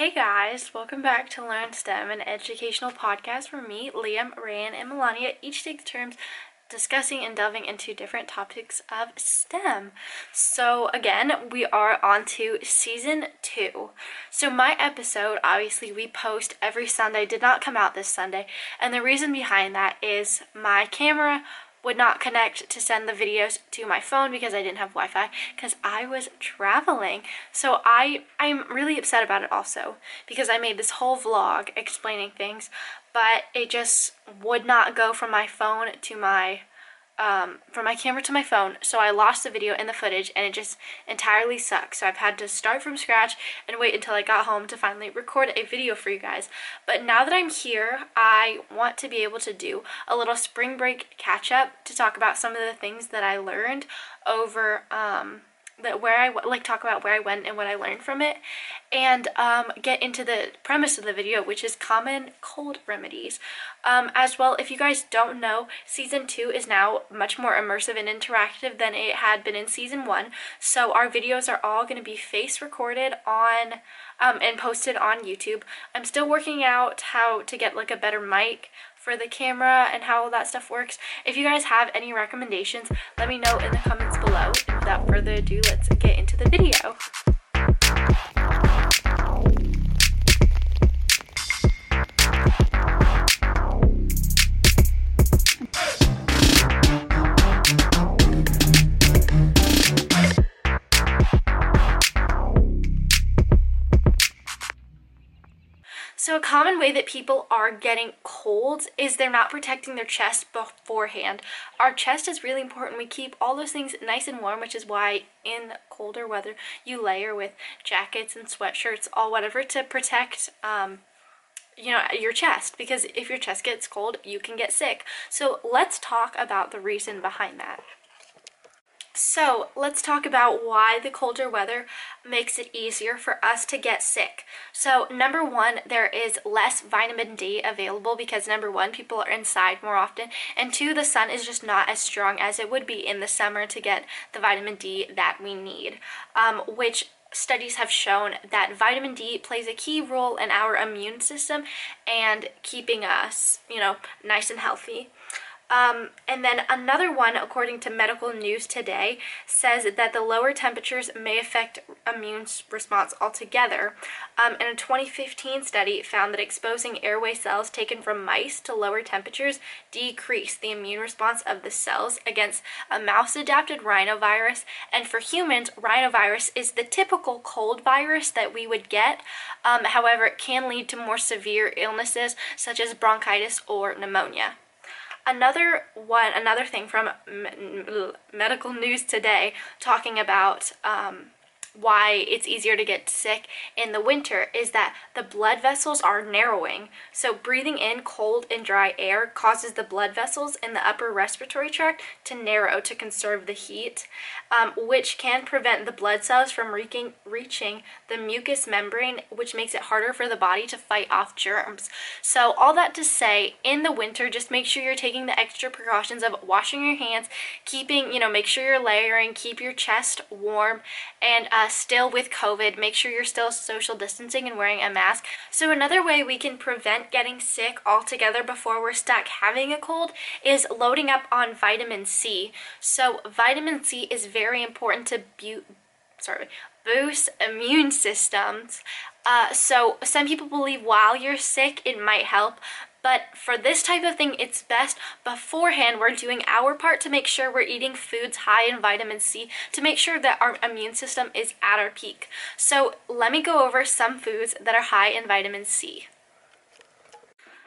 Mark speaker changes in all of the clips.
Speaker 1: Hey guys, welcome back to Learn STEM, an educational podcast where me, Liam, Rayan, and Melania each take turns discussing and delving into different topics of STEM. So, again, we are on to season two. So, my episode, obviously, we post every Sunday, did not come out this Sunday, and the reason behind that is my camera would not connect to send the videos to my phone because I didn't have Wi-Fi because I was traveling. So I I'm really upset about it also because I made this whole vlog explaining things, but it just would not go from my phone to my um, from my camera to my phone, so I lost the video and the footage, and it just entirely sucks. So I've had to start from scratch and wait until I got home to finally record a video for you guys. But now that I'm here, I want to be able to do a little spring break catch up to talk about some of the things that I learned over um, that where I like talk about where I went and what I learned from it, and um, get into the premise of the video, which is common cold remedies. Um, as well, if you guys don't know, season two is now much more immersive and interactive than it had been in season one. So our videos are all going to be face recorded on um, and posted on YouTube. I'm still working out how to get like a better mic for the camera and how all that stuff works. If you guys have any recommendations, let me know in the comments below. And without further ado, let's get into the video. So, a common way that people are getting colds is they're not protecting their chest beforehand. Our chest is really important. We keep all those things nice and warm, which is why in colder weather you layer with jackets and sweatshirts, all whatever to protect. Um, you know your chest because if your chest gets cold you can get sick so let's talk about the reason behind that so, let's talk about why the colder weather makes it easier for us to get sick. So, number one, there is less vitamin D available because number one, people are inside more often, and two, the sun is just not as strong as it would be in the summer to get the vitamin D that we need, um, which studies have shown that vitamin D plays a key role in our immune system and keeping us, you know, nice and healthy. Um, and then another one, according to Medical News Today, says that the lower temperatures may affect immune response altogether. Um, and a 2015 study found that exposing airway cells taken from mice to lower temperatures decreased the immune response of the cells against a mouse-adapted rhinovirus. And for humans, rhinovirus is the typical cold virus that we would get. Um, however, it can lead to more severe illnesses such as bronchitis or pneumonia. Another one, another thing from medical news today, talking about um, why it's easier to get sick in the winter is that the blood vessels are narrowing. So, breathing in cold and dry air causes the blood vessels in the upper respiratory tract to narrow to conserve the heat, um, which can prevent the blood cells from reaching, reaching the mucous membrane, which makes it harder for the body to fight off germs. So, all that to say, in the winter, just make sure you're taking the extra precautions of washing your hands, keeping, you know, make sure you're layering, keep your chest warm, and uh, still with COVID, make sure you're still social distancing and wearing a mask. So, another way we can prevent getting sick altogether before we're stuck having a cold is loading up on vitamin C. So, vitamin C is very important to bu- sorry, boost immune systems. Uh, so, some people believe while you're sick, it might help, but for this type of thing, it's best beforehand we're doing our part to make sure we're eating foods high in vitamin C to make sure that our immune system is at our peak. So let me go over some foods that are high in vitamin C.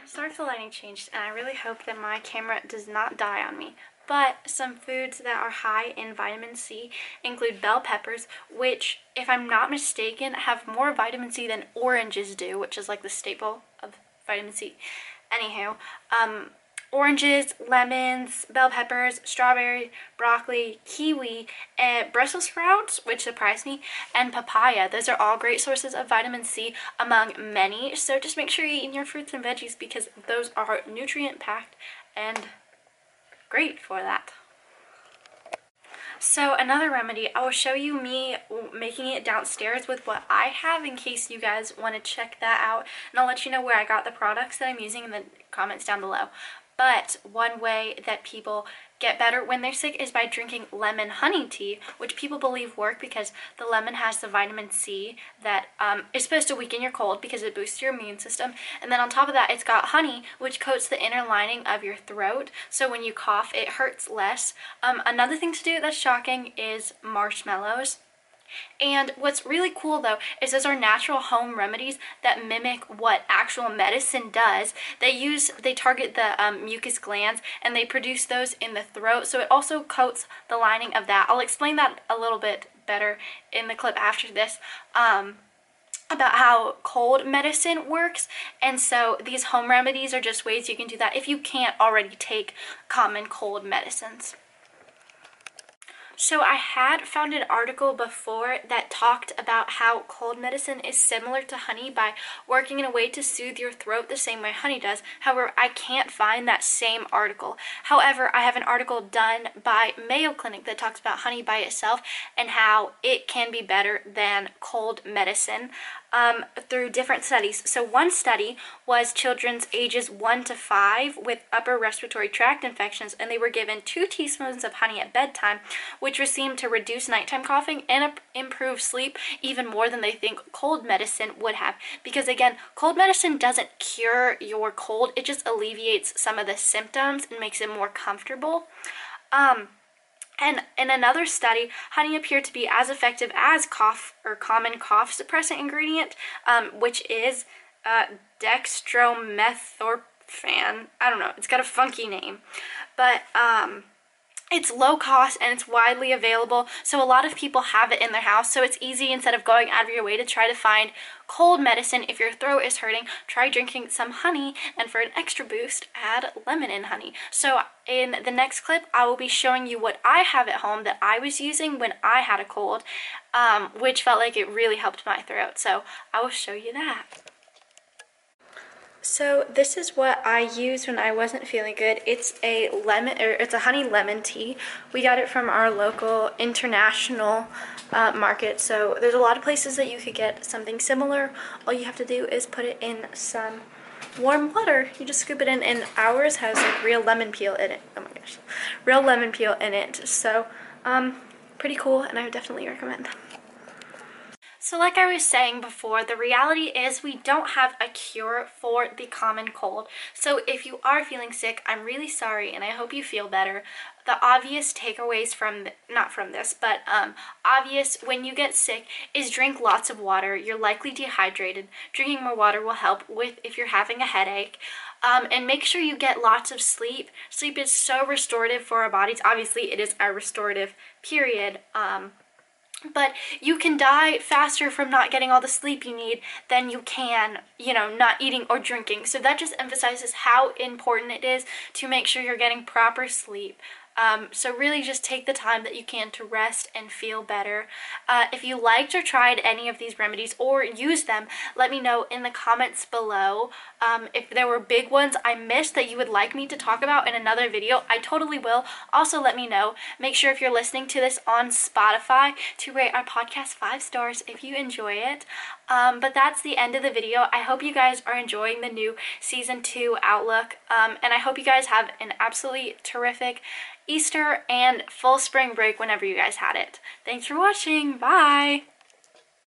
Speaker 1: Sorry if the lighting changed, and I really hope that my camera does not die on me. But some foods that are high in vitamin C include bell peppers, which, if I'm not mistaken, have more vitamin C than oranges do, which is like the staple of vitamin C. Anywho, um, oranges, lemons, bell peppers, strawberry, broccoli, kiwi, and Brussels sprouts, which surprised me, and papaya. Those are all great sources of vitamin C among many. So just make sure you're eating your fruits and veggies because those are nutrient packed and great for that. So another remedy, I will show you me making it downstairs with what I have in case you guys want to check that out. And I'll let you know where I got the products that I'm using in the comments down below. But one way that people get better when they're sick is by drinking lemon honey tea, which people believe work because the lemon has the vitamin C that um, is supposed to weaken your cold because it boosts your immune system. And then on top of that, it's got honey, which coats the inner lining of your throat. So when you cough, it hurts less. Um, another thing to do that's shocking is marshmallows. And what's really cool though is those are natural home remedies that mimic what actual medicine does. They use, they target the um, mucus glands and they produce those in the throat. So it also coats the lining of that. I'll explain that a little bit better in the clip after this. Um, about how cold medicine works and so these home remedies are just ways you can do that if you can't already take common cold medicines. So I had found an article before that talked about how cold medicine is similar to honey by working in a way to soothe your throat the same way honey does. However, I can't find that same article. However, I have an article done by Mayo Clinic that talks about honey by itself and how it can be better than cold medicine um, through different studies. So one study was children's ages 1 to 5 with upper respiratory tract infections, and they were given 2 teaspoons of honey at bedtime, which was seen to reduce nighttime coughing and improve sleep even more than they think cold medicine would have. Because again, cold medicine doesn't cure your cold, it just alleviates some of the symptoms and makes it more comfortable. Um, and in another study, honey appeared to be as effective as cough or common cough suppressant ingredient, um, which is uh, dextromethorphan. I don't know, it's got a funky name. But um, it's low cost and it's widely available, so a lot of people have it in their house. So it's easy instead of going out of your way to try to find cold medicine. If your throat is hurting, try drinking some honey, and for an extra boost, add lemon in honey. So in the next clip, I will be showing you what I have at home that I was using when I had a cold, um, which felt like it really helped my throat. So I will show you that. So this is what I used when I wasn't feeling good. It's a lemon, or it's a honey lemon tea. We got it from our local international uh, market. So there's a lot of places that you could get something similar. All you have to do is put it in some warm water. You just scoop it in, and ours has like real lemon peel in it. Oh my gosh, real lemon peel in it. So um, pretty cool, and I would definitely recommend. So like I was saying before, the reality is we don't have a cure for the common cold. So if you are feeling sick, I'm really sorry and I hope you feel better. The obvious takeaways from, not from this, but um, obvious when you get sick is drink lots of water. You're likely dehydrated. Drinking more water will help with if you're having a headache. Um, and make sure you get lots of sleep. Sleep is so restorative for our bodies. Obviously, it is our restorative period. Um, but you can die faster from not getting all the sleep you need than you can, you know, not eating or drinking. So that just emphasizes how important it is to make sure you're getting proper sleep. Um, so really just take the time that you can to rest and feel better. Uh, if you liked or tried any of these remedies or used them, let me know in the comments below. Um, if there were big ones I missed that you would like me to talk about in another video, I totally will. Also let me know. Make sure if you're listening to this on Spotify to rate our podcast five stars if you enjoy it. Um, but that's the end of the video. I hope you guys are enjoying the new season two outlook. Um, and I hope you guys have an absolutely terrific Easter and full spring break whenever you guys had it. Thanks for watching. Bye!